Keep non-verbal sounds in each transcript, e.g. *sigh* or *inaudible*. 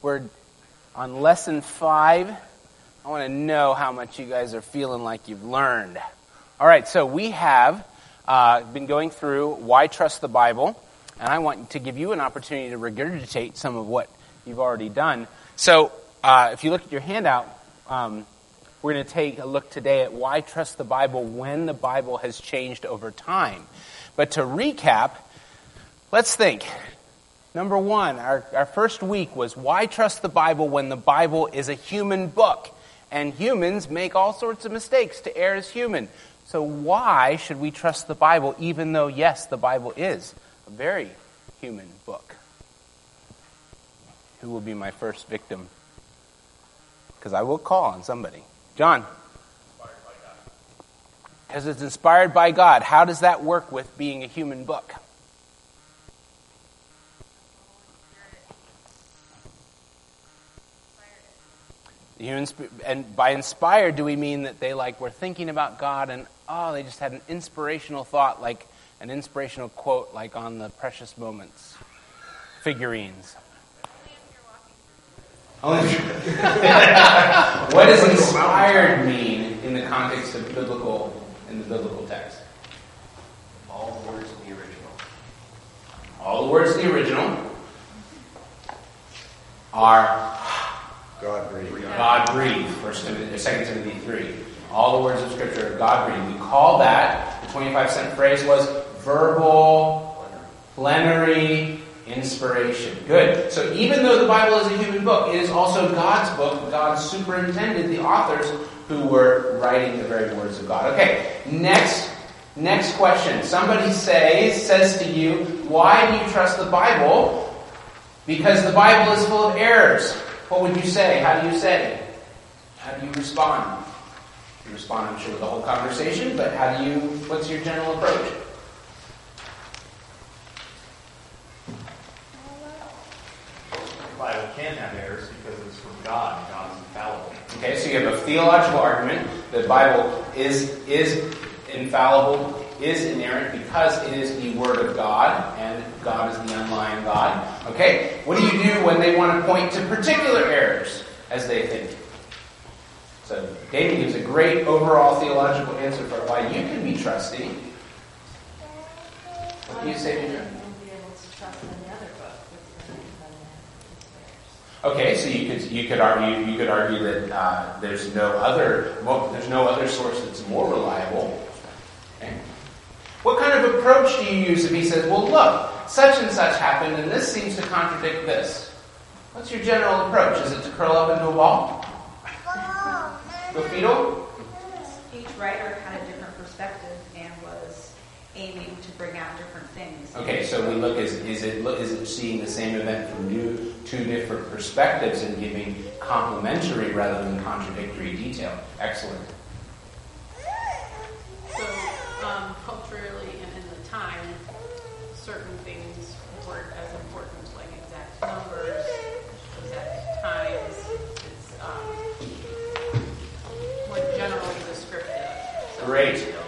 We're on lesson five. I want to know how much you guys are feeling like you've learned. All right, so we have uh, been going through Why Trust the Bible, and I want to give you an opportunity to regurgitate some of what you've already done. So, uh, if you look at your handout, um, we're going to take a look today at why trust the Bible when the Bible has changed over time. But to recap, let's think. Number one, our, our first week was why trust the Bible when the Bible is a human book? And humans make all sorts of mistakes to err as human. So why should we trust the Bible even though, yes, the Bible is a very human book? Who will be my first victim? Because I will call on somebody. John. Because it's inspired by God. How does that work with being a human book? The human, and by inspired, do we mean that they like were thinking about God and oh, they just had an inspirational thought, like an inspirational quote, like on the Precious Moments figurines. *laughs* what does inspired mean in the context of biblical in the biblical text? All the words in the original. All the words in the original are God breathed. God breathed. First Timothy, Second Timothy three. All the words of Scripture are God breathed. We call that the twenty-five cent phrase was verbal, plenary inspiration. Good. So even though the Bible is a human book, it is also God's book. God superintended the authors who were writing the very words of God. Okay. Next. Next question. Somebody says says to you, "Why do you trust the Bible?" Because the Bible is full of errors. What would you say? How do you say? How do you respond? You respond, I'm sure, with the whole conversation, but how do you, what's your general approach? The Bible can have errors because it's from God and God is infallible. Okay, so you have a theological argument. That the Bible is, is infallible, is inerrant because it is the Word of God, and God is the unlying God. Okay, what do you do when they want to point to particular errors as they think? So David gives a great overall theological answer for why you can be trusty. What do you say? Okay, so you could you could argue you could argue that uh, there's no other well, there's no other source that's more reliable. Okay. What kind of approach do you use if he says, "Well, look, such and such happened, and this seems to contradict this"? What's your general approach? Is it to curl up into a ball? Go fetal? Each writer had a different perspective and was aiming to bring out different things. Okay, so we look is is it is it seeing the same event from new, two different perspectives and giving complementary rather than contradictory detail? Excellent. Um, culturally and in the time, certain things weren't as important, like exact numbers, exact times. It's um, more generally descriptive. So Great. you know,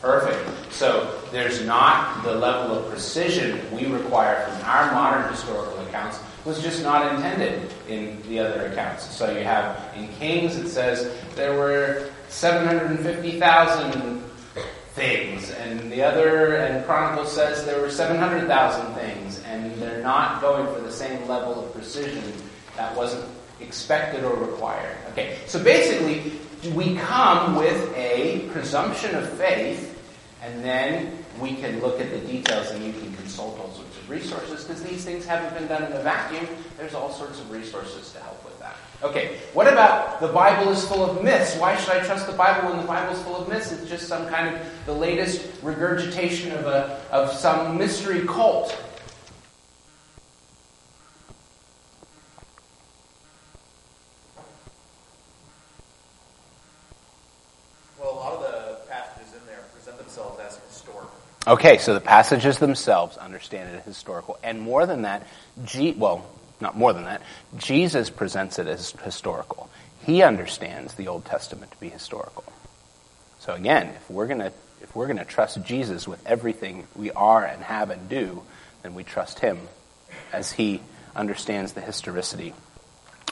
Perfect. So there's not the level of precision we require from our modern historical accounts was just not intended in the other accounts. So you have in Kings it says there were 750,000 things, and the other and Chronicles says there were 700,000 things, and they're not going for the same level of precision that wasn't expected or required. Okay, so basically, we come with a presumption of faith, and then we can look at the details and you can consult of resources because these things haven't been done in a vacuum. There's all sorts of resources to help with that. Okay, what about the Bible is full of myths? Why should I trust the Bible when the Bible is full of myths? It's just some kind of the latest regurgitation of a of some mystery cult. Well, a lot of the passages in there present themselves as historical. Okay, so the passages themselves understand it as historical, and more than that, G, well, not more than that, Jesus presents it as historical. He understands the Old Testament to be historical. So again, if we're gonna if we're gonna trust Jesus with everything we are and have and do, then we trust Him as He understands the historicity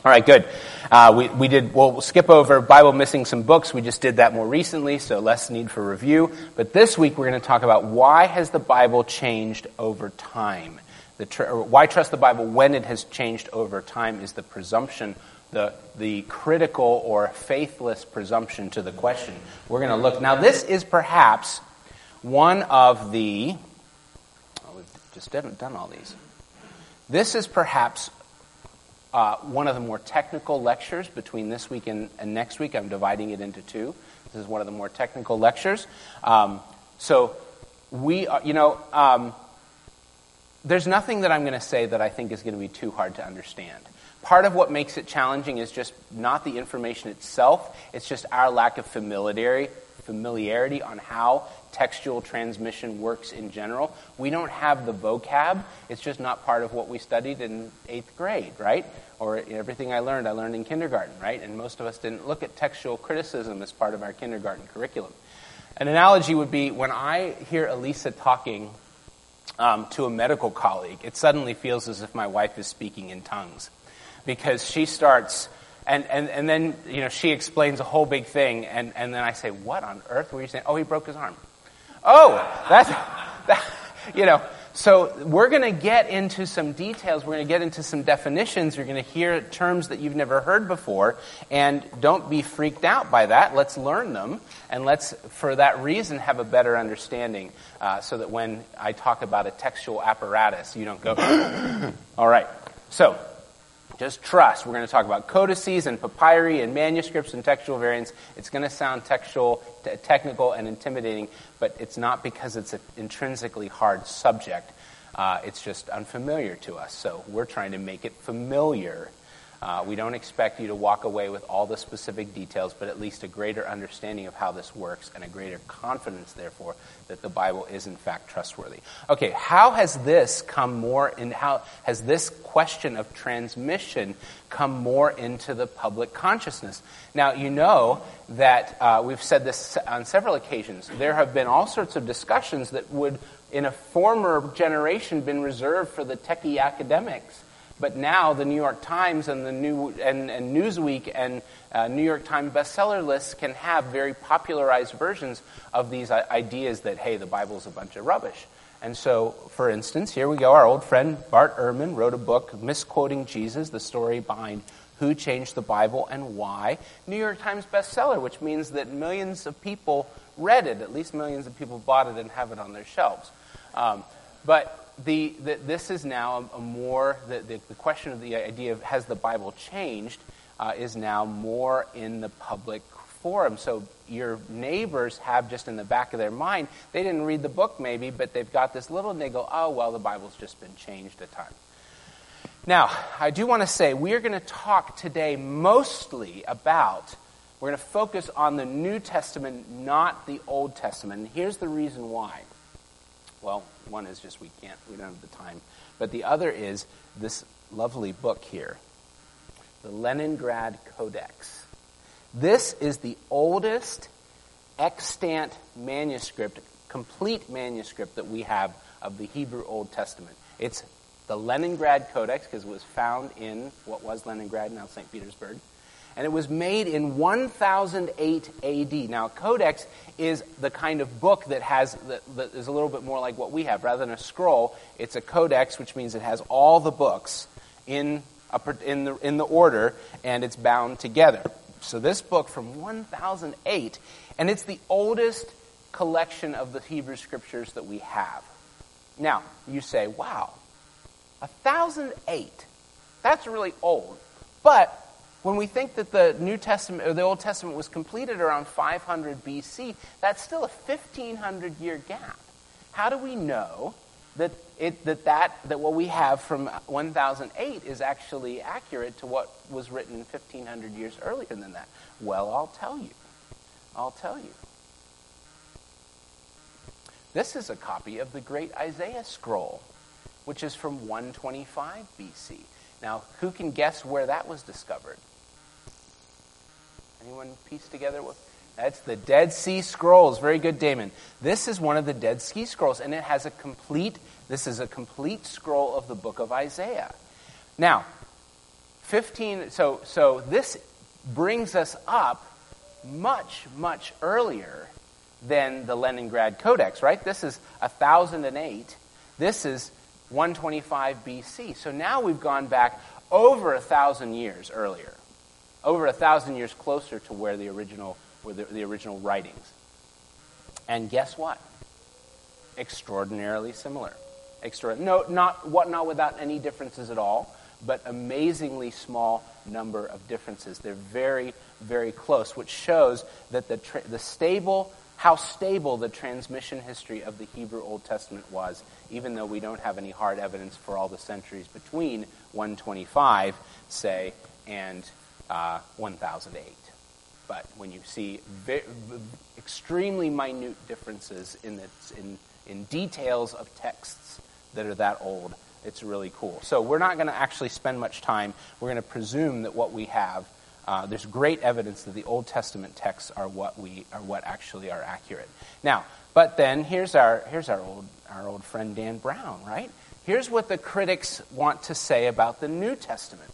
All right, good. Uh, we, we did, we'll skip over Bible missing some books. We just did that more recently, so less need for review. But this week we're going to talk about why has the Bible changed over time? The tr- why trust the Bible when it has changed over time is the presumption, the, the critical or faithless presumption to the question. We're going to look. Now, this is perhaps one of the, oh, we've just done all these. This is perhaps uh, one of the more technical lectures between this week and, and, next week. I'm dividing it into two. This is one of the more technical lectures. Um, so we, are, you know, um, there's nothing that I'm going to say that I think is going to be too hard to understand. Part of what makes it challenging is just not the information itself, it's just our lack of familiarity, familiarity on how textual transmission works in general. We don't have the vocab. It's just not part of what we studied in eighth grade, right? Or everything I learned, I learned in kindergarten, right? And most of us didn't look at textual criticism as part of our kindergarten curriculum. An analogy would be when I hear Elisa talking um, to a medical colleague, it suddenly feels as if my wife is speaking in tongues. Because she starts and, and, and then, you know, she explains a whole big thing, and, and then I say, what on earth were you saying? Oh, he broke his arm. Oh, that's, that, you know, so we're going to get into some details. We're going to get into some definitions. You're going to hear terms that you've never heard before. And don't be freaked out by that. Let's learn them. And let's, for that reason, have a better understanding uh, so that when I talk about a textual apparatus, you don't go, *coughs* all right. So, just trust. We're going to talk about codices and papyri and manuscripts and textual variants. It's going to sound textual, t- technical and intimidating, but it's not because it's an intrinsically hard subject. Uh, it's just unfamiliar to us. So we're trying to make it familiar uh, we don't expect you to walk away with all the specific details, but at least a greater understanding of how this works and a greater confidence, therefore, that the Bible is in fact trustworthy. Okay, how has this come more in, how has this question of transmission come more into the public consciousness? Now, you know that uh, we've said this on several occasions. There have been all sorts of discussions that would, in a former generation, been reserved for the techie academics but now the New York Times and the New and, and Newsweek and uh, New York Times bestseller lists can have very popularized versions of these ideas that hey, the Bible's a bunch of rubbish. And so, for instance, here we go. Our old friend Bart Ehrman wrote a book misquoting Jesus, the story behind who changed the Bible and why. New York Times bestseller, which means that millions of people read it. At least millions of people bought it and have it on their shelves. Um, but the, the, this is now a, more, the, the, the, question of the idea of has the Bible changed uh, is now more in the public forum. So your neighbors have just in the back of their mind, they didn't read the book maybe, but they've got this little niggle, oh, well, the Bible's just been changed a ton. Now, I do want to say we are going to talk today mostly about, we're going to focus on the New Testament, not the Old Testament. And here's the reason why. Well, one is just we can't, we don't have the time. But the other is this lovely book here, the Leningrad Codex. This is the oldest extant manuscript, complete manuscript that we have of the Hebrew Old Testament. It's the Leningrad Codex because it was found in what was Leningrad, now St. Petersburg and it was made in 1008 AD. Now, codex is the kind of book that has that is a little bit more like what we have. Rather than a scroll, it's a codex, which means it has all the books in a, in the in the order, and it's bound together. So this book from 1008, and it's the oldest collection of the Hebrew scriptures that we have. Now, you say, wow, 1008. That's really old. But when we think that the New Testament or the Old Testament was completed around 500 BC, that's still a 1500 year gap. How do we know that it, that, that that what we have from 1008 is actually accurate to what was written 1500 years earlier than that? Well, I'll tell you. I'll tell you. This is a copy of the great Isaiah scroll, which is from 125 BC. Now, who can guess where that was discovered? Anyone piece together? That's the Dead Sea Scrolls. Very good, Damon. This is one of the Dead Sea Scrolls, and it has a complete, this is a complete scroll of the book of Isaiah. Now, 15, so, so this brings us up much, much earlier than the Leningrad Codex, right? This is 1008. This is 125 BC. So now we've gone back over a thousand years earlier, over a thousand years closer to where the original, where the, the original writings. And guess what? Extraordinarily similar. Extra, no, not, what, not without any differences at all, but amazingly small number of differences. They're very, very close, which shows that the, tra- the stable, how stable the transmission history of the Hebrew Old Testament was, even though we don't have any hard evidence for all the centuries between 125, say, and uh, 1008. But when you see extremely minute differences in, the, in, in details of texts that are that old, it's really cool. So we're not going to actually spend much time. We're going to presume that what we have, uh, there's great evidence that the Old Testament texts are what we are what actually are accurate. Now, but then here's our here's our old our old friend Dan Brown, right? Here's what the critics want to say about the New Testament.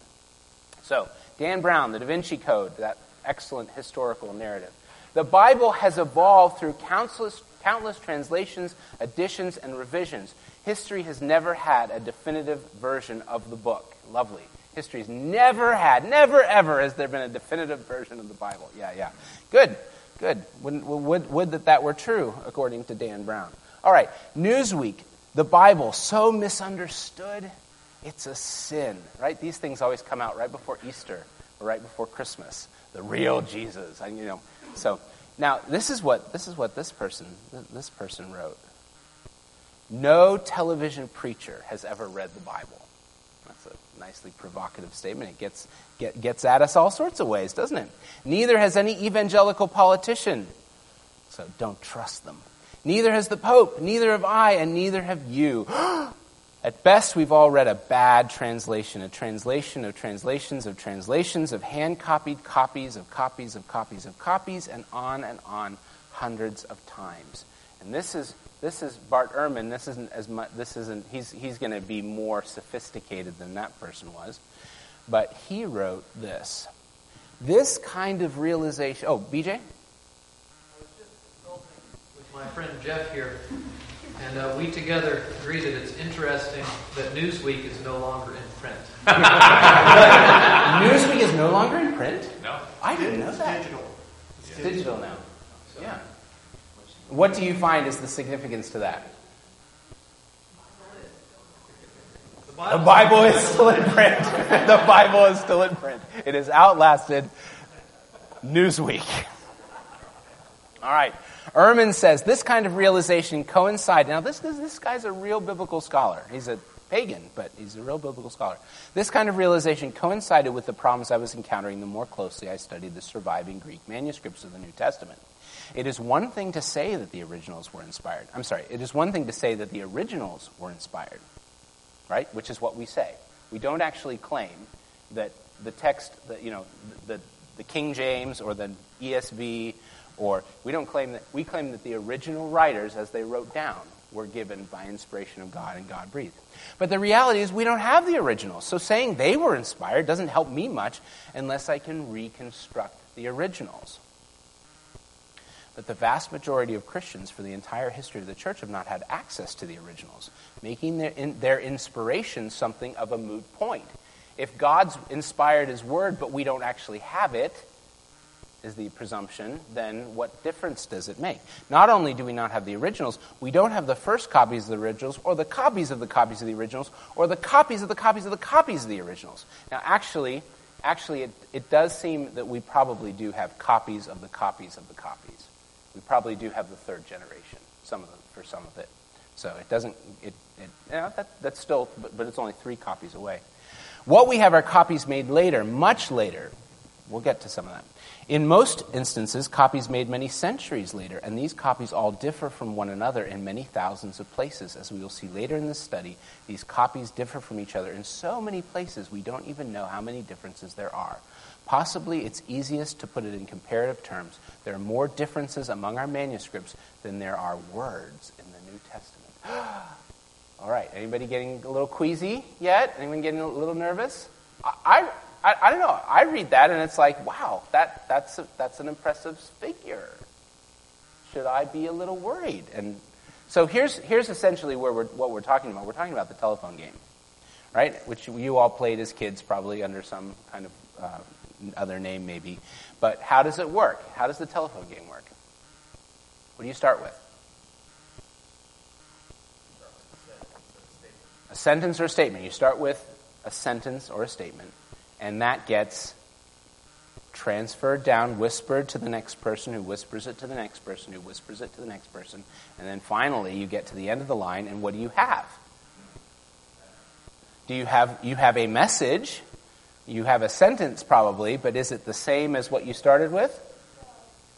So, Dan Brown, the Da Vinci Code, that excellent historical narrative. The Bible has evolved through countless, countless translations, additions, and revisions. History has never had a definitive version of the book. Lovely. History has never had, never ever has there been a definitive version of the Bible. Yeah, yeah. Good, good. Would, would, would that that were true, according to Dan Brown. All right, Newsweek, the Bible, so misunderstood, it's a sin, right? These things always come out right before Easter or right before Christmas. The real Jesus, you know. So now this is what this is what this person this person wrote. No television preacher has ever read the Bible. That's a nicely provocative statement. It gets, get, gets at us all sorts of ways, doesn't it? Neither has any evangelical politician. So don't trust them. Neither has the Pope, neither have I, and neither have you. *gasps* At best, we've all read a bad translation, a translation of translations of translations of hand copied copies of copies of copies of copies, and on and on hundreds of times. And this is this is Bart Ehrman. This isn't as much. This isn't. He's he's going to be more sophisticated than that person was, but he wrote this. This kind of realization. Oh, BJ. I was just with my friend Jeff here, and uh, we together agree that it's interesting that Newsweek is no longer in print. *laughs* Newsweek is no longer in print. No. I didn't know that. Digital. It's digital now. Yeah. What do you find is the significance to that? The Bible is still in print. *laughs* the Bible is still in print. It has outlasted Newsweek. All right. Ehrman says this kind of realization coincided. Now, this, this, this guy's a real biblical scholar. He's a pagan, but he's a real biblical scholar. This kind of realization coincided with the problems I was encountering the more closely I studied the surviving Greek manuscripts of the New Testament. It is one thing to say that the originals were inspired. I'm sorry, it is one thing to say that the originals were inspired, right? Which is what we say. We don't actually claim that the text, that, you know, the, the King James or the ESV, or we don't claim that, we claim that the original writers, as they wrote down, were given by inspiration of God and God breathed. But the reality is we don't have the originals. So saying they were inspired doesn't help me much unless I can reconstruct the originals. But the vast majority of Christians for the entire history of the church have not had access to the originals, making their, in, their inspiration something of a moot point. If God's inspired his word, but we don't actually have it, is the presumption, then what difference does it make? Not only do we not have the originals, we don't have the first copies of the originals, or the copies of the copies of the originals, or the copies of the copies of the copies of the originals. Now, actually, actually, it, it does seem that we probably do have copies of the copies of the copies. We probably do have the third generation, some of them, for some of it. So it doesn't, it, it you know, that, that's still, but, but it's only three copies away. What we have are copies made later, much later. We'll get to some of that. In most instances, copies made many centuries later, and these copies all differ from one another in many thousands of places. As we will see later in this study, these copies differ from each other in so many places we don't even know how many differences there are. Possibly it's easiest to put it in comparative terms. There are more differences among our manuscripts than there are words in the New Testament. *gasps* All right, anybody getting a little queasy yet? Anyone getting a little nervous? I, I, I don't know. I read that and it's like, wow, that, that's, a, that's an impressive figure. Should I be a little worried? And so here's, here's essentially where we're, what we're talking about. We're talking about the telephone game, right? Which you all played as kids, probably under some kind of uh, other name, maybe. But how does it work? How does the telephone game work? What do you start with? A sentence or a statement. You start with a sentence or a statement, and that gets transferred down, whispered to the next person, who whispers it to the next person, who whispers it to the next person, and then finally you get to the end of the line, and what do you have? Do you have you have a message? You have a sentence probably, but is it the same as what you started with?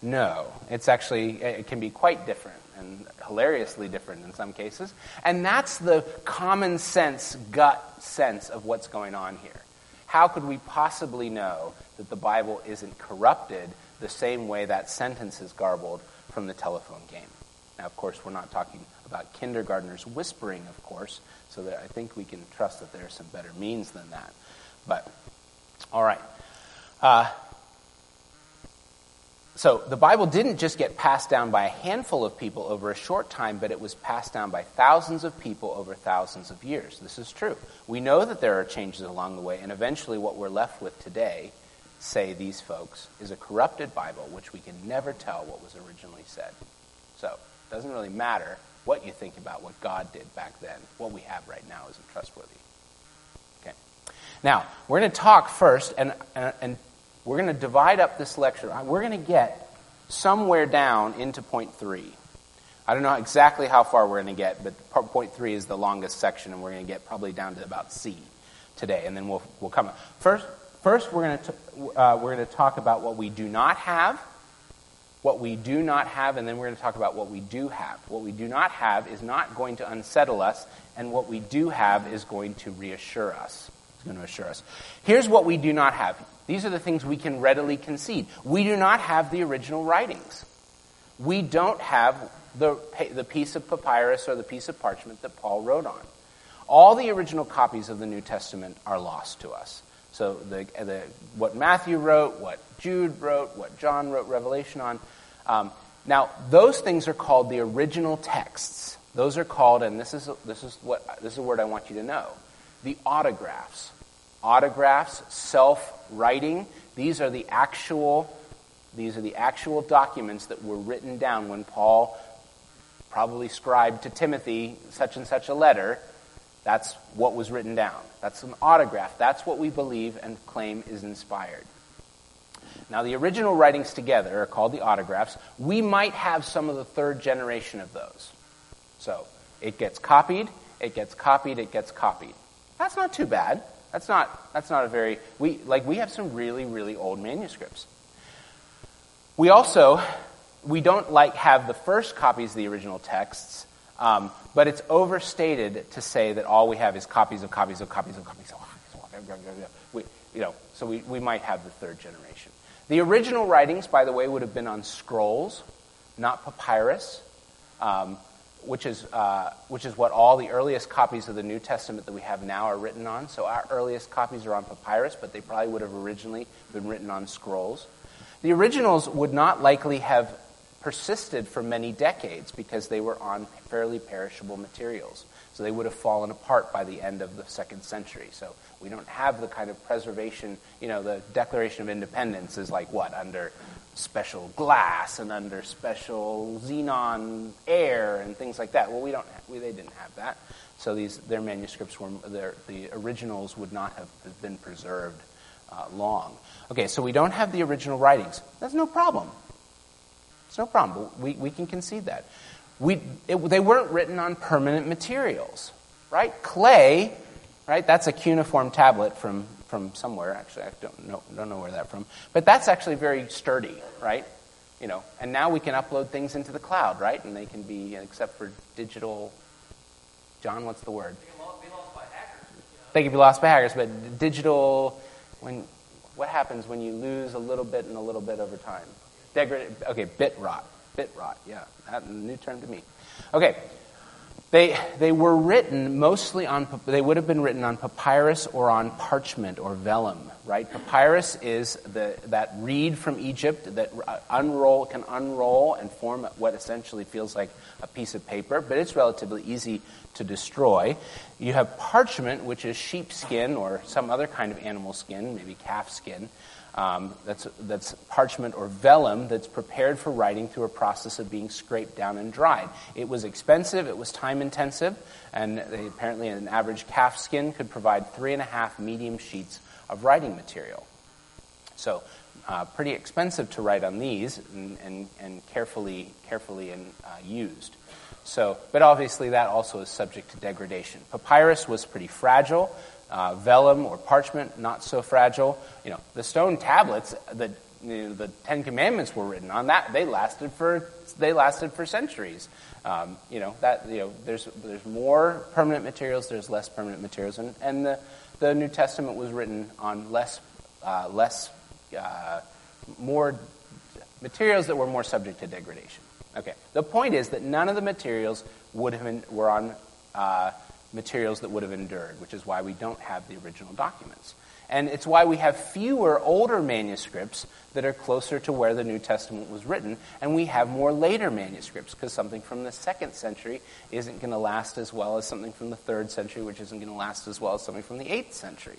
No. It's actually it can be quite different and hilariously different in some cases. And that's the common sense gut sense of what's going on here. How could we possibly know that the Bible isn't corrupted the same way that sentence is garbled from the telephone game? Now, of course, we're not talking about kindergartners whispering, of course, so that I think we can trust that there are some better means than that. But, all right. Uh, so the Bible didn't just get passed down by a handful of people over a short time, but it was passed down by thousands of people over thousands of years. This is true. We know that there are changes along the way, and eventually what we're left with today, say these folks, is a corrupted Bible, which we can never tell what was originally said. So it doesn't really matter what you think about what God did back then. What we have right now isn't trustworthy. Okay. Now, we're going to talk first, and, and, and we're going to divide up this lecture. We're going to get somewhere down into point three. I don't know exactly how far we're going to get, but point three is the longest section, and we're going to get probably down to about C today, and then we'll we'll come. First, first we're going to uh, we're going to talk about what we do not have, what we do not have, and then we're going to talk about what we do have. What we do not have is not going to unsettle us, and what we do have is going to reassure us. It's going to assure us. Here's what we do not have. These are the things we can readily concede. We do not have the original writings. We don't have the, the piece of papyrus or the piece of parchment that Paul wrote on. All the original copies of the New Testament are lost to us. So the, the, what Matthew wrote, what Jude wrote, what John wrote Revelation on. Um, now, those things are called the original texts. Those are called, and this is, this is, what, this is a word I want you to know, the autographs autographs, self-writing. These are the actual these are the actual documents that were written down when Paul probably scribed to Timothy such and such a letter. That's what was written down. That's an autograph. That's what we believe and claim is inspired. Now, the original writings together are called the autographs. We might have some of the third generation of those. So, it gets copied, it gets copied, it gets copied. That's not too bad. That's not, that's not a very, we, like, we have some really, really old manuscripts. We also, we don't like have the first copies of the original texts, um, but it's overstated to say that all we have is copies of copies of copies of copies. We, you know, so we, we might have the third generation. The original writings, by the way, would have been on scrolls, not papyrus. Um, which is, uh, which is what all the earliest copies of the New Testament that we have now are written on. So our earliest copies are on papyrus, but they probably would have originally been written on scrolls. The originals would not likely have persisted for many decades because they were on fairly perishable materials. So they would have fallen apart by the end of the second century. So we don't have the kind of preservation, you know, the Declaration of Independence is like what, under special glass and under special xenon air and things like that. Well, we don't. Have, we, they didn't have that. So these their manuscripts were their, the originals would not have been preserved uh, long. Okay, so we don't have the original writings. That's no problem. It's no problem. We we can concede that. We it, they weren't written on permanent materials, right? Clay, right? That's a cuneiform tablet from from somewhere. Actually, I don't know, don't know where that from. But that's actually very sturdy, right? You know, and now we can upload things into the cloud, right? And they can be, except for digital. John, what's the word? They can be lost by hackers, but digital. When what happens when you lose a little bit and a little bit over time? Degrad- okay, bit rot. Bit rot. Yeah, that's a new term to me. Okay, They, they were written mostly on, they would have been written on papyrus or on parchment or vellum, right? Papyrus is the, that reed from Egypt that uh, unroll, can unroll and form what essentially feels like a piece of paper, but it's relatively easy to destroy. You have parchment, which is sheepskin or some other kind of animal skin, maybe calf skin. Um, that's, that's parchment or vellum that's prepared for writing through a process of being scraped down and dried. It was expensive, it was time intensive, and they, apparently an average calf skin could provide three and a half medium sheets of writing material. So, uh, pretty expensive to write on these and, and, and carefully, carefully and, uh, used. So, but obviously that also is subject to degradation. Papyrus was pretty fragile. Uh, vellum or parchment, not so fragile. You know, the stone tablets that you know, the Ten Commandments were written on that they lasted for they lasted for centuries. Um, you know that you know there's there's more permanent materials, there's less permanent materials, and, and the the New Testament was written on less uh, less uh, more materials that were more subject to degradation. Okay. The point is that none of the materials would have been, were on uh, materials that would have endured, which is why we don't have the original documents. And it's why we have fewer older manuscripts that are closer to where the New Testament was written, and we have more later manuscripts, because something from the second century isn't going to last as well as something from the third century, which isn't going to last as well as something from the eighth century.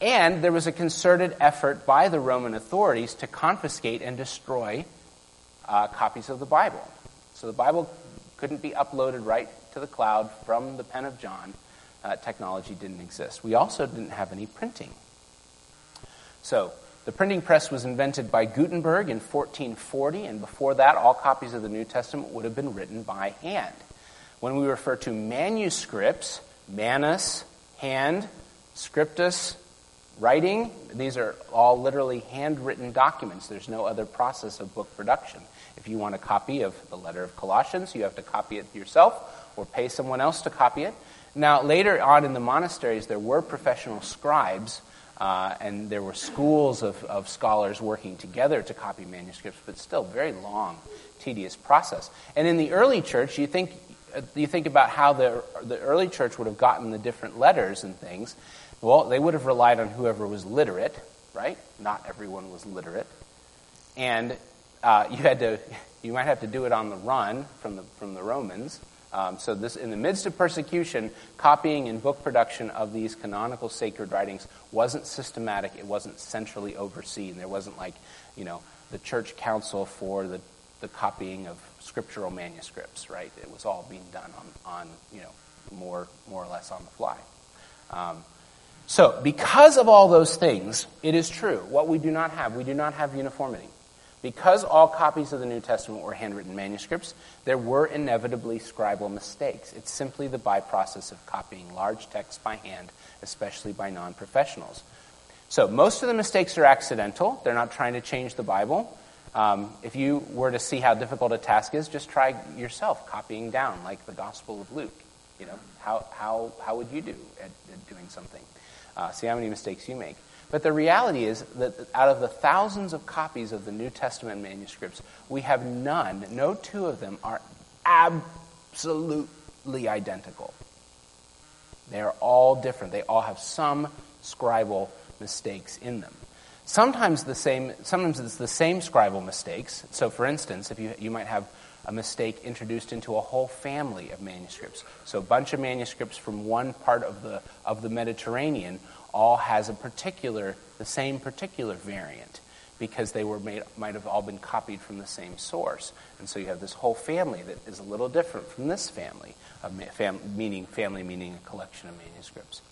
And there was a concerted effort by the Roman authorities to confiscate and destroy uh, copies of the Bible. So the Bible couldn't be uploaded right to the cloud from the pen of John. Uh, technology didn't exist. We also didn't have any printing. So, the printing press was invented by Gutenberg in 1440, and before that, all copies of the New Testament would have been written by hand. When we refer to manuscripts, manus, hand, scriptus, writing, these are all literally handwritten documents. There's no other process of book production. If you want a copy of the letter of Colossians, you have to copy it yourself or pay someone else to copy it. Now, later on in the monasteries, there were professional scribes, uh, and there were schools of, of scholars working together to copy manuscripts, but still very long, tedious process. And in the early church, you think, you think about how the, the early church would have gotten the different letters and things. Well, they would have relied on whoever was literate, right? Not everyone was literate. And uh, you had to, *laughs* you might have to do it on the run from the, from the Romans. Um, so this, in the midst of persecution, copying and book production of these canonical sacred writings wasn't systematic. It wasn't centrally overseen. There wasn't like, you know, the church council for the, the copying of scriptural manuscripts, right? It was all being done on, on you know, more, more or less on the fly. Um, so, because of all those things, it is true. What we do not have, we do not have uniformity. Because all copies of the New Testament were handwritten manuscripts, there were inevitably scribal mistakes. It's simply the byprocess of copying large texts by hand, especially by non professionals. So, most of the mistakes are accidental. They're not trying to change the Bible. Um, if you were to see how difficult a task is, just try yourself copying down, like the Gospel of Luke. You know, how, how, how would you do at, at doing something? Uh, see how many mistakes you make. But the reality is that out of the thousands of copies of the New Testament manuscripts, we have none, no two of them are absolutely identical. They are all different. They all have some scribal mistakes in them. Sometimes the same, sometimes it's the same scribal mistakes. So, for instance, if you, you might have a mistake introduced into a whole family of manuscripts. So, a bunch of manuscripts from one part of the, of the Mediterranean all has a particular, the same particular variant because they were made, might have all been copied from the same source. And so you have this whole family that is a little different from this family, fam, meaning family meaning a collection of manuscripts.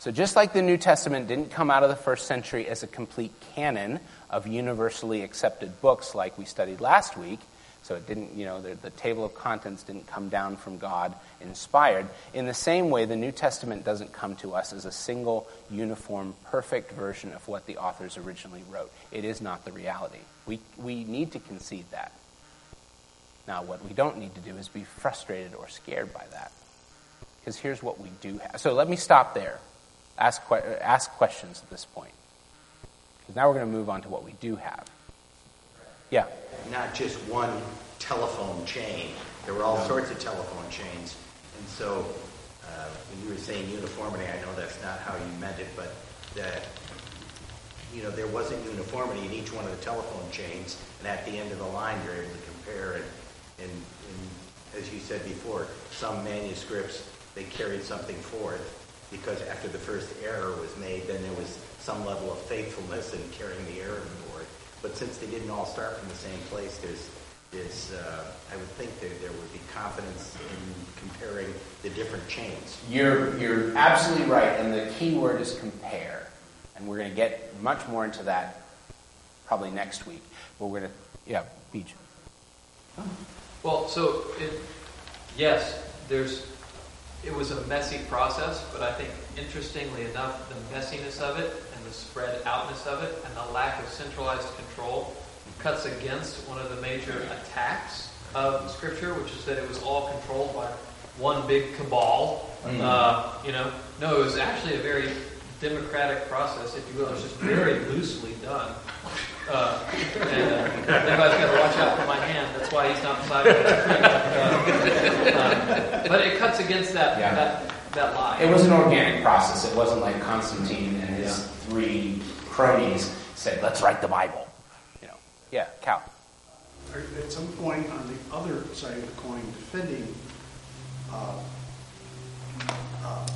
So just like the New Testament didn't come out of the first century as a complete canon of universally accepted books like we studied last week, so it didn't, you know, the, the, table of contents didn't come down from God inspired. In the same way, the New Testament doesn't come to us as a single, uniform, perfect version of what the authors originally wrote. It is not the reality. We, we need to concede that. Now, what we don't need to do is be frustrated or scared by that. Because here's what we do have. So let me stop there. Ask, ask questions at this point. Because now we're going to move on to what we do have. Yeah. Not just one telephone chain There were all sorts of telephone chains. And so uh, when you were saying uniformity, I know that's not how you meant it, but that, you know, there wasn't uniformity in each one of the telephone chains. And at the end of the line, you're able to compare. And, and, and as you said before, some manuscripts, they carried something forth because after the first error was made, then there was some level of faithfulness in carrying the error forward. But since they didn't all start from the same place, there's is uh, I would think that there would be confidence in comparing the different chains. You're, you're absolutely right, and the key word is compare. And we're going to get much more into that probably next week. But we're going to, yeah, Beach. Well, so it, yes, there's it was a messy process, but I think interestingly enough, the messiness of it and the spread outness of it and the lack of centralized control cuts against one of the major attacks of Scripture, which is that it was all controlled by one big cabal. Mm. Uh, you know, no, it was actually a very democratic process, if you will. It was just very loosely done. Uh, and uh, everybody's got to watch out for my hand. That's why he's not beside me. Uh, uh, but it cuts against that, yeah. that that lie. It was an organic process. It wasn't like Constantine and his yeah. three cronies said, "Let's write the Bible." Yeah, Cal. At some point on the other side of the coin, defending uh, uh,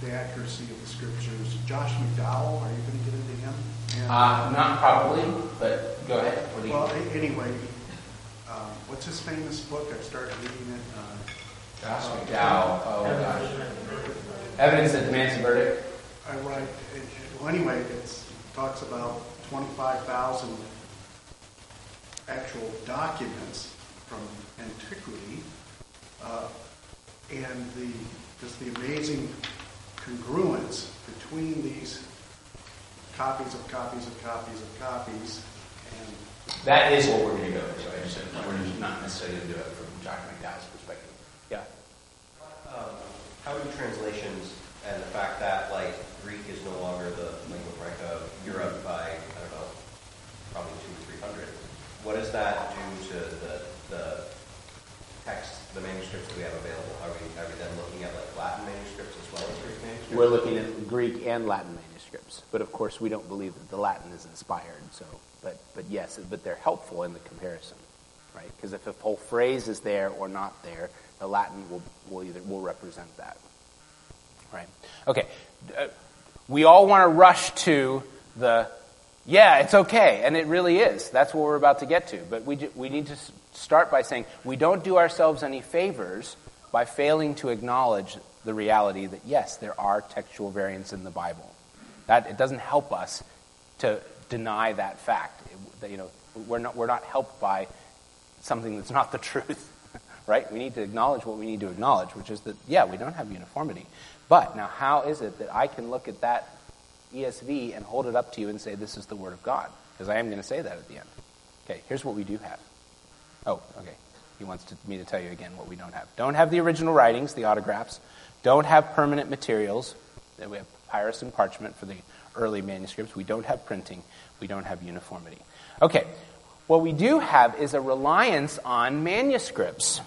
the accuracy of the scriptures, Josh McDowell, are you going to get into him? And, uh, not probably, but go ahead. well, anyway, um, what's his famous book? I've started reading it. Uh, Josh McDowell. Oh, gosh. Evidence that demands a verdict. I write. Well, anyway, it talks about 25,000 actual documents from antiquity, uh, and the just the amazing congruence between these copies of copies of copies of copies. And that is what we're going to go into. I just said we're not necessarily going to do it from John McDowell's perspective. Yeah. Um, how do translations and the fact that like Greek is no longer the lingua franca of Europe by I don't know, probably two or three hundred what does that do to the, the text, the manuscripts that we have available? Are we, are we then looking at like Latin manuscripts as well as Greek manuscripts? We're looking at Greek and Latin manuscripts, but of course we don't believe that the Latin is inspired. So, but but yes, but they're helpful in the comparison, right? Because if a whole phrase is there or not there, the Latin will will either will represent that, right? Okay, uh, we all want to rush to the yeah, it's okay, and it really is. That's what we're about to get to. But we, we need to start by saying we don't do ourselves any favors by failing to acknowledge the reality that, yes, there are textual variants in the Bible. That, it doesn't help us to deny that fact. It, that, you know, we're, not, we're not helped by something that's not the *laughs* truth, right? We need to acknowledge what we need to acknowledge, which is that, yeah, we don't have uniformity. But now, how is it that I can look at that ESV and hold it up to you and say, This is the Word of God. Because I am going to say that at the end. Okay, here's what we do have. Oh, okay. He wants to, me to tell you again what we don't have. Don't have the original writings, the autographs. Don't have permanent materials. We have papyrus and parchment for the early manuscripts. We don't have printing. We don't have uniformity. Okay, what we do have is a reliance on manuscripts.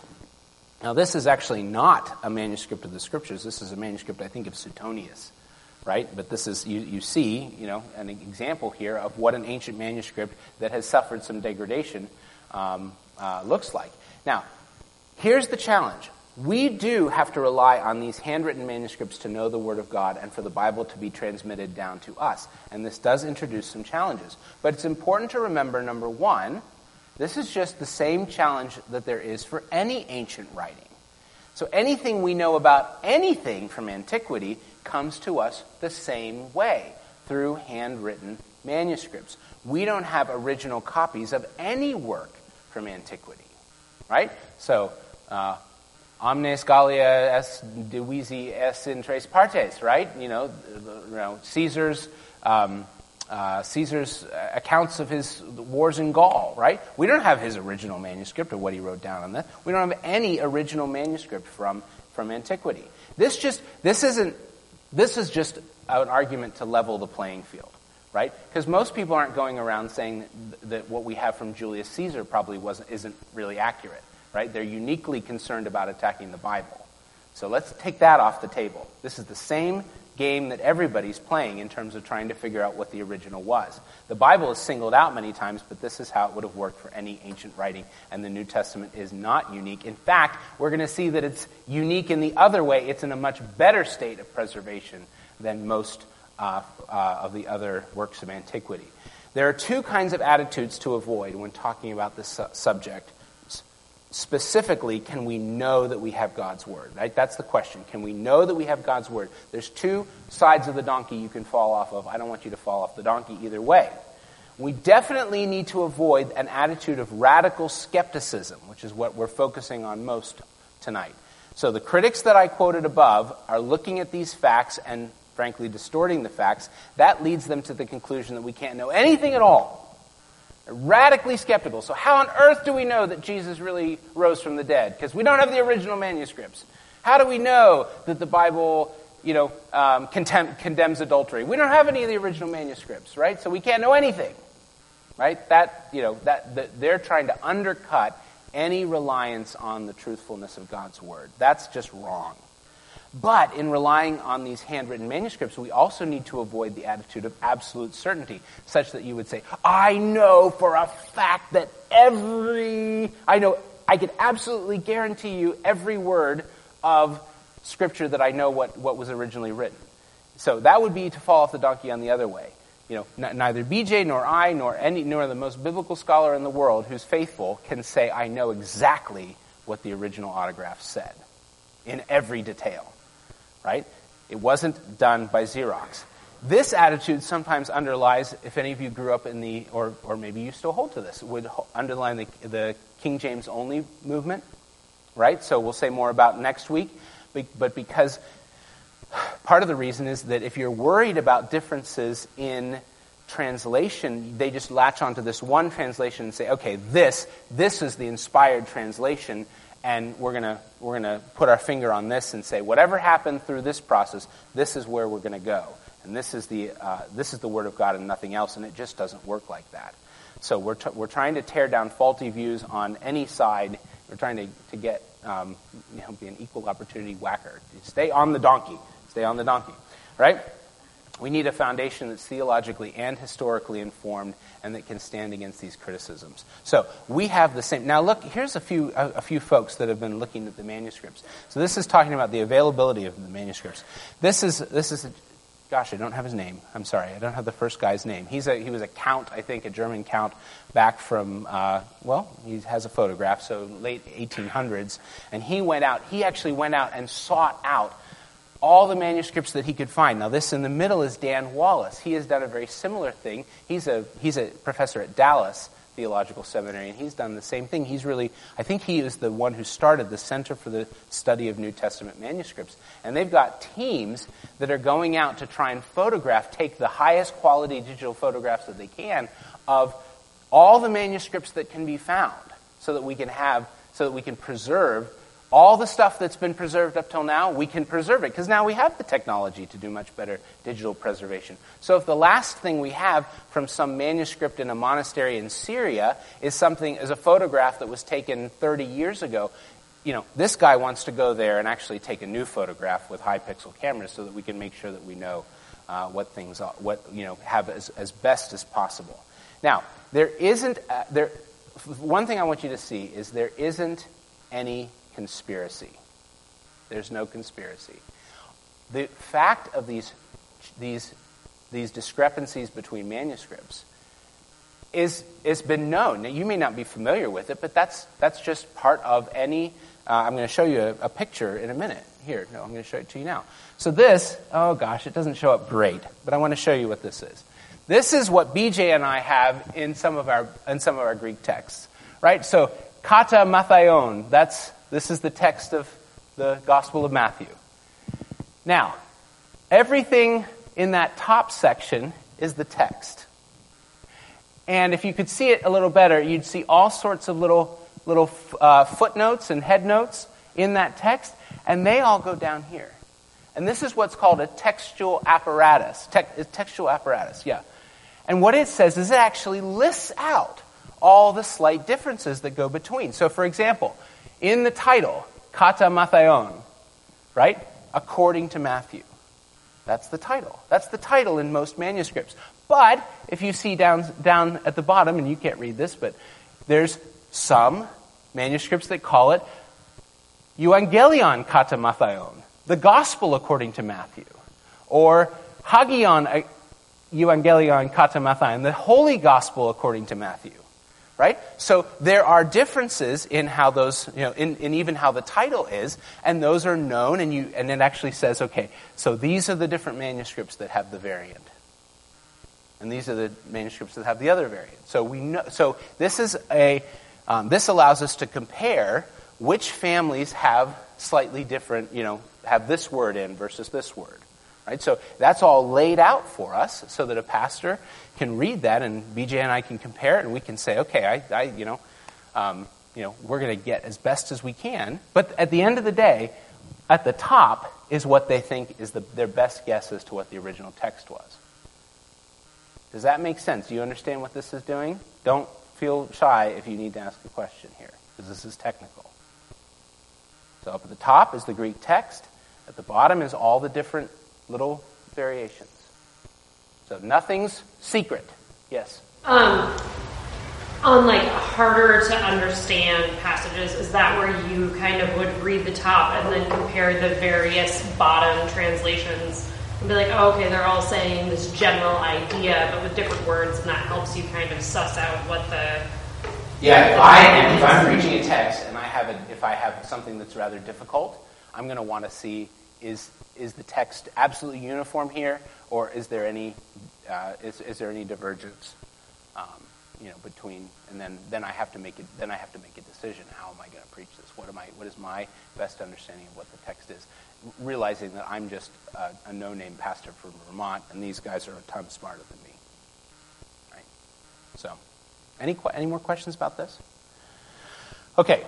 Now, this is actually not a manuscript of the scriptures. This is a manuscript, I think, of Suetonius right? But this is, you, you see, you know, an example here of what an ancient manuscript that has suffered some degradation um, uh, looks like. Now, here's the challenge. We do have to rely on these handwritten manuscripts to know the Word of God and for the Bible to be transmitted down to us. And this does introduce some challenges. But it's important to remember, number one, this is just the same challenge that there is for any ancient writing. So anything we know about anything from antiquity comes to us the same way through handwritten manuscripts. We don't have original copies of any work from antiquity, right? So, uh, omnes Gallia es divisi es in tres partes, right? You know, you know Caesar's um, uh, Caesar's accounts of his wars in Gaul, right? We don't have his original manuscript or what he wrote down on that. We don't have any original manuscript from from antiquity. This just this isn't this is just an argument to level the playing field, right? Because most people aren't going around saying that what we have from Julius Caesar probably wasn't, isn't really accurate. right? They're uniquely concerned about attacking the Bible. So let's take that off the table. This is the same game that everybody's playing in terms of trying to figure out what the original was. The Bible is singled out many times, but this is how it would have worked for any ancient writing, and the New Testament is not unique. In fact, we're going to see that it's unique in the other way. It's in a much better state of preservation than most uh, uh, of the other works of antiquity. There are two kinds of attitudes to avoid when talking about this su- subject specifically, can we know that we have God's Word? Right? That's the question. Can we know that we have God's Word? There's two sides of the donkey you can fall off of. I don't want you to fall off the donkey either way. We definitely need to avoid an attitude of radical skepticism, which is what we're focusing on most tonight. So the critics that I quoted above are looking at these facts and, frankly, distorting the facts. That leads them to the conclusion that we can't know anything at all radically skeptical. So, how on earth do we know that Jesus really rose from the dead? Because we don't have the original manuscripts. How do we know that the Bible, you know, um, contem- condemns adultery? We don't have any of the original manuscripts, right? So we can't know anything, right? That, you know, that, that they're trying to undercut any reliance on the truthfulness of God's word. That's just wrong. But in relying on these handwritten manuscripts, we also need to avoid the attitude of absolute certainty, such that you would say, I know for a fact that every, I know, I can absolutely guarantee you every word of Scripture that I know what, what was originally written. So that would be to fall off the donkey on the other way. You know, n- neither BJ nor I nor any nor the most biblical scholar in the world who's faithful can say I know exactly what the original autograph said in every detail right? It wasn't done by Xerox. This attitude sometimes underlies, if any of you grew up in the, or, or maybe you still hold to this, would underline the, the King James only movement, right? So we'll say more about next week. But because part of the reason is that if you're worried about differences in translation, they just latch onto this one translation and say, okay, this, this is the inspired translation, and we're going we're to put our finger on this and say whatever happened through this process this is where we're going to go. And this is the uh, this is the word of god and nothing else and it just doesn't work like that. So we're, t- we're trying to tear down faulty views on any side. We're trying to, to get um, you know be an equal opportunity whacker. Stay on the donkey. Stay on the donkey. Right we need a foundation that's theologically and historically informed and that can stand against these criticisms. So we have the same. Now look, here's a few a, a, few folks that have been looking at the manuscripts. So this is talking about the availability of the manuscripts. This is this is. A, gosh, I don't have his name. I'm sorry, I don't have the first guy's name. He's a he was a count, I think, a German count back from uh, well, he has a photograph, so late 1800s, and he went out. He actually went out and sought out all the manuscripts that he could find. Now, this in the middle is Dan Wallace. He has done a very similar thing. He's a, he's a professor at Dallas Theological Seminary, and he's done the same thing. He's really, I think he is the one who started the Center for the Study of New Testament Manuscripts. And they've got teams that are going out to try and photograph, take the highest quality digital photographs that they can of all the manuscripts that can be found so that we can have, so that we can preserve all the stuff that's been preserved up till now, we can preserve it because now we have the technology to do much better digital preservation. So if the last thing we have from some manuscript in a monastery in Syria is something is a photograph that was taken 30 years ago, you know, this guy wants to go there and actually take a new photograph with high pixel cameras so that we can make sure that we know uh, what things are, what you know have as, as best as possible. Now, there isn't uh, there. One thing I want you to see is there isn't any conspiracy. There's no conspiracy. The fact of these, these, these discrepancies between manuscripts is, has been known. Now, you may not be familiar with it, but that's, that's just part of any. Uh, I'm going to show you a, a picture in a minute. Here, no, I'm going to show it to you now. So this, oh gosh, it doesn't show up great, but I want to show you what this is. This is what BJ and I have in some of our in some of our Greek texts, right? So kata mathion, that's this is the text of the Gospel of Matthew. Now, everything in that top section is the text. And if you could see it a little better, you'd see all sorts of little, little uh, footnotes and headnotes in that text, and they all go down here. And this is what's called a textual apparatus. Te- textual apparatus, yeah. And what it says is it actually lists out all the slight differences that go between. So, for example, in the title, Kata Mathayon, right? According to Matthew. That's the title. That's the title in most manuscripts. But if you see down, down at the bottom, and you can't read this, but there's some manuscripts that call it Evangelion Kata Mathayon, the gospel according to Matthew, or Hagion uh, Evangelion Kata Mathayon, the holy gospel according to Matthew. Right? So there are differences in how those, you know, in, in even how the title is, and those are known, and you, and it actually says, okay, so these are the different manuscripts that have the variant. And these are the manuscripts that have the other variant. So we know, so this is a, um, this allows us to compare which families have slightly different, you know, have this word in versus this word. Right? So that's all laid out for us so that a pastor can read that and BJ and I can compare it and we can say, okay, I, I you know, um, you know, we're going to get as best as we can. But at the end of the day, at the top is what they think is the, their best guess as to what the original text was. Does that make sense? Do you understand what this is doing? Don't feel shy if you need to ask a question here, because this is technical. So up at the top is the Greek text. At the bottom is all the different little variations. So nothing's secret. Yes? Um, on like harder to understand passages, is that where you kind of would read the top and then compare the various bottom translations and be like, oh, okay, they're all saying this general idea, but with different words, and that helps you kind of suss out what the yeah. If I am, if I'm reading a text and I have a, if I have something that's rather difficult, I'm going to want to see is is the text absolutely uniform here, or is there any uh, is, is there any divergence? Um, you know, between and then then I have to make it then I have to make a decision. How am I going to preach this? What am I? What is my best understanding of what the text is? Realizing that I'm just a, a no-name pastor from Vermont, and these guys are a ton smarter than me. Right. So, any any more questions about this? Okay,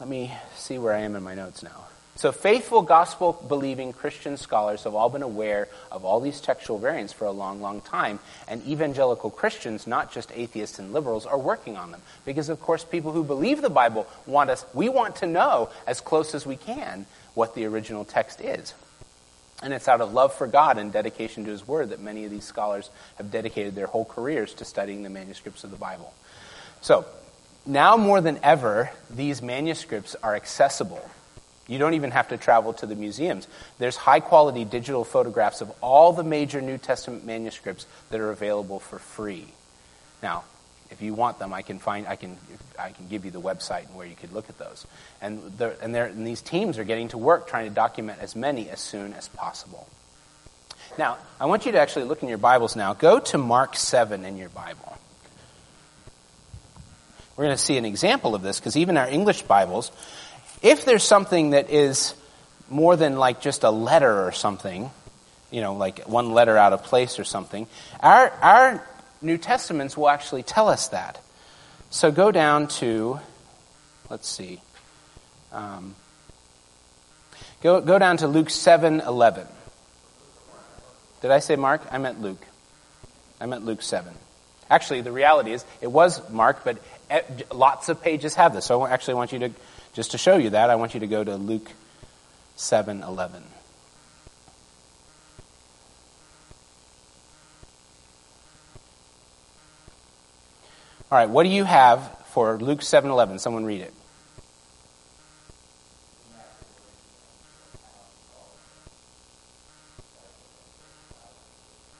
let me see where I am in my notes now. So, faithful gospel believing Christian scholars have all been aware of all these textual variants for a long, long time. And evangelical Christians, not just atheists and liberals, are working on them. Because, of course, people who believe the Bible want us, we want to know as close as we can what the original text is. And it's out of love for God and dedication to His Word that many of these scholars have dedicated their whole careers to studying the manuscripts of the Bible. So, now more than ever, these manuscripts are accessible you don't even have to travel to the museums. There's high quality digital photographs of all the major New Testament manuscripts that are available for free. Now, if you want them, I can find I can I can give you the website and where you could look at those. And and, and these teams are getting to work trying to document as many as soon as possible. Now, I want you to actually look in your Bibles now. Go to Mark 7 in your Bible. We're going to see an example of this because even our English Bibles if there's something that is more than like just a letter or something, you know, like one letter out of place or something, our, our New Testaments will actually tell us that. So go down to, let's see, um, go, go down to Luke 7 11. Did I say Mark? I meant Luke. I meant Luke 7. Actually, the reality is, it was Mark, but lots of pages have this. So I actually want you to just to show you that, I want you to go to Luke 7 11. All right, what do you have for Luke 7:11? Someone read it.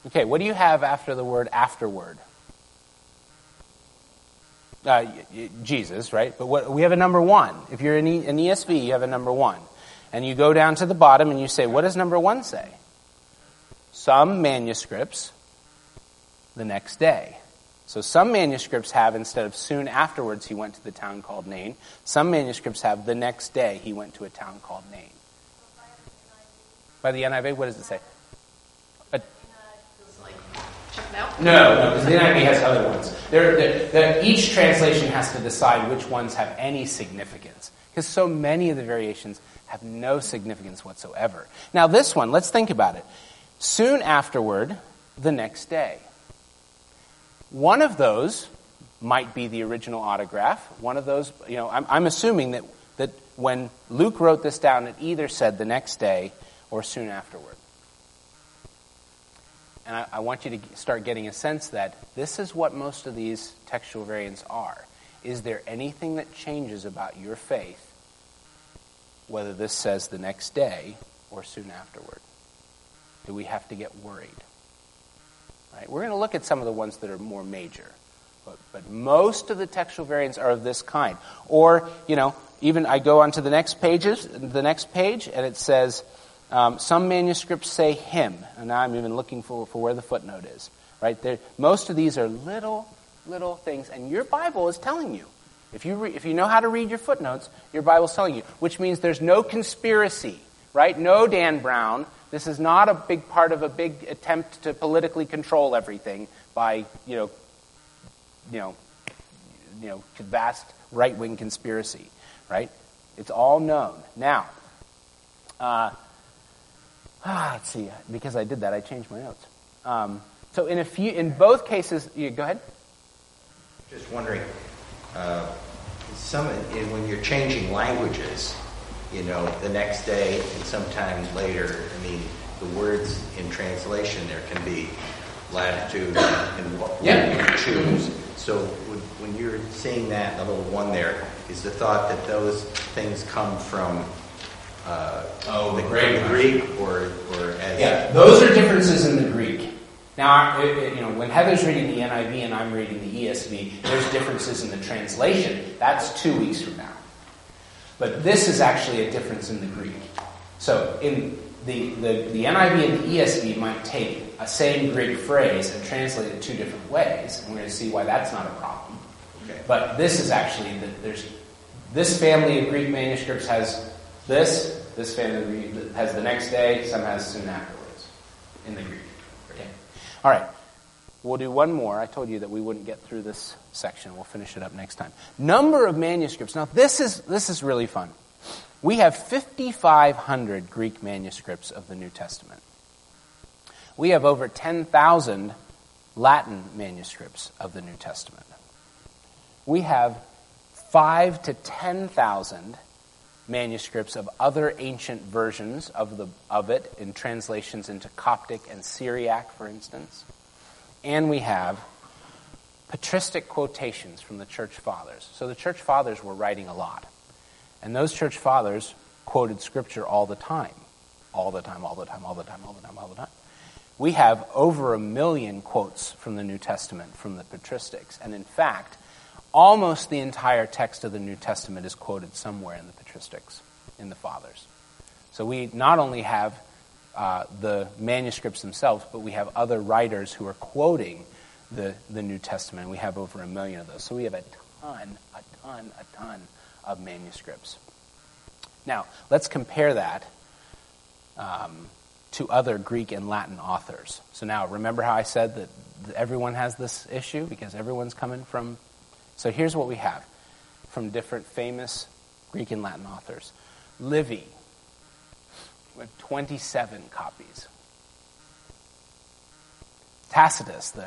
Okay, what do you have after the word afterward? Uh, Jesus, right? But what, we have a number one. If you're in e, an ESV, you have a number one. And you go down to the bottom and you say, what does number one say? Some manuscripts, the next day. So some manuscripts have, instead of soon afterwards, he went to the town called Nain. Some manuscripts have, the next day, he went to a town called Nain. By the NIV, what does it say? No, no, because the NIV has other ones. They're, they're, they're, each translation has to decide which ones have any significance, because so many of the variations have no significance whatsoever. Now, this one, let's think about it. Soon afterward, the next day. One of those might be the original autograph. One of those, you know, I'm, I'm assuming that that when Luke wrote this down, it either said the next day or soon afterward. And I, I want you to start getting a sense that this is what most of these textual variants are. Is there anything that changes about your faith, whether this says the next day or soon afterward? Do we have to get worried? Right? We're going to look at some of the ones that are more major. But, but most of the textual variants are of this kind. Or, you know, even I go on to the next pages, the next page, and it says, um, some manuscripts say him. And now I'm even looking for, for where the footnote is. Right? There, most of these are little, little things, and your Bible is telling you. If you, re- if you know how to read your footnotes, your Bible's telling you, which means there's no conspiracy, right? No Dan Brown. This is not a big part of a big attempt to politically control everything by, you know, you know, you know, vast right-wing conspiracy, right? It's all known. Now, uh, ah, let's see, because I did that, I changed my notes. Um, so in a few, in both cases, you, go ahead. Just wondering, uh, some when you're changing languages, you know, the next day and sometimes later. I mean, the words in translation there can be latitude and what *laughs* yeah. you choose. So when you're seeing that, the little one there, is the thought that those things come from uh, oh, the Greek, Greek or, or as yeah, those are differences in the Greek. Now, you know, when Heather's reading the NIV and I'm reading the ESV, there's differences in the translation. That's two weeks from now. But this is actually a difference in the Greek. So in the, the, the NIV and the ESV might take a same Greek phrase and translate it two different ways, and we're going to see why that's not a problem. Okay. But this is actually that there's this family of Greek manuscripts has this, this family has the next day, some has soon afterwards in the Greek. Okay. All right. We'll do one more. I told you that we wouldn't get through this section. We'll finish it up next time. Number of manuscripts. Now this is this is really fun. We have 5,500 Greek manuscripts of the New Testament. We have over 10,000 Latin manuscripts of the New Testament. We have 5 to 10,000 manuscripts of other ancient versions of, the, of it in translations into Coptic and Syriac, for instance. And we have patristic quotations from the church fathers. So the church fathers were writing a lot. And those church fathers quoted scripture all the time. All the time, all the time, all the time, all the time, all the time. We have over a million quotes from the New Testament from the patristics. And in fact, almost the entire text of the New Testament is quoted somewhere in the patristics, in the fathers. So we not only have uh, the manuscripts themselves, but we have other writers who are quoting the, the New Testament. We have over a million of those. So we have a ton, a ton, a ton of manuscripts. Now, let's compare that um, to other Greek and Latin authors. So now, remember how I said that everyone has this issue because everyone's coming from. So here's what we have from different famous Greek and Latin authors Livy, we have 27 copies. Tacitus, the,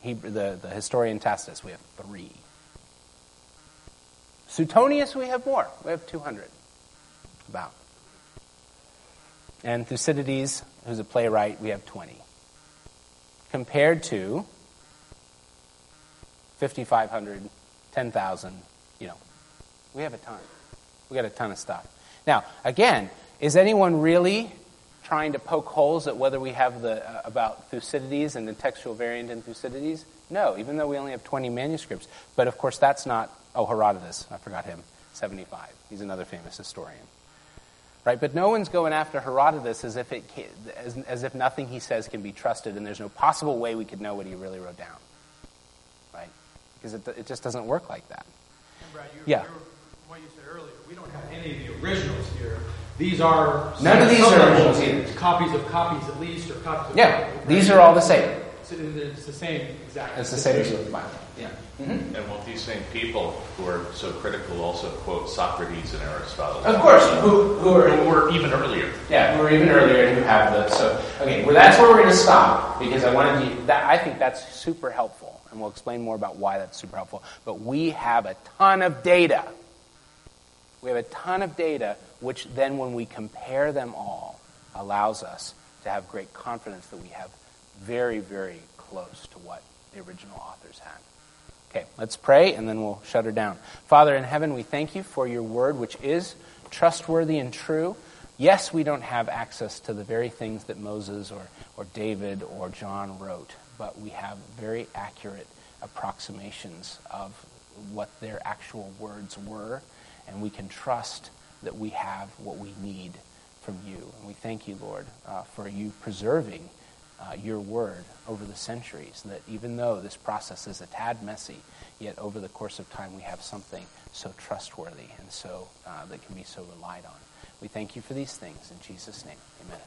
Hebrew, the, the historian Tacitus, we have three. Suetonius, we have more. We have 200, about. And Thucydides, who's a playwright, we have 20. Compared to 5,500, 10,000, you know, we have a ton. We got a ton of stuff. Now, again, is anyone really trying to poke holes at whether we have the uh, about Thucydides and the textual variant in Thucydides? No, even though we only have 20 manuscripts. But of course, that's not Oh, Herodotus. I forgot him. 75. He's another famous historian. Right? But no one's going after Herodotus as if, it as, as if nothing he says can be trusted and there's no possible way we could know what he really wrote down. Right? Because it, it just doesn't work like that. And Brad, you're, yeah. You're, what you said earlier, we don't have any of the originals here. These are none of these are originals either. Copies of copies, at least, or copies. of Yeah, copies, these are all the same. So it's the same exactly. It's the same as the Bible. Yeah. Mm-hmm. And won't these same people who are so critical also quote Socrates and Aristotle? Of course, who, who are who were even earlier. Yeah, who are even earlier and who have the so okay. Well, that's where we're going to stop because I wanted you. That I think that's super helpful, and we'll explain more about why that's super helpful. But we have a ton of data We have a ton of data, which then, when we compare them all, allows us to have great confidence that we have very, very close to what the original authors had. Okay, let's pray and then we'll shut her down. Father in heaven, we thank you for your word, which is trustworthy and true. Yes, we don't have access to the very things that Moses or, or David or John wrote, but we have very accurate approximations of what their actual words were, and we can trust that we have what we need from you. And we thank you, Lord, uh, for you preserving uh, your word over the centuries, that even though this process is a tad messy, yet over the course of time we have something so trustworthy and so uh, that can be so relied on. We thank you for these things. In Jesus' name, amen.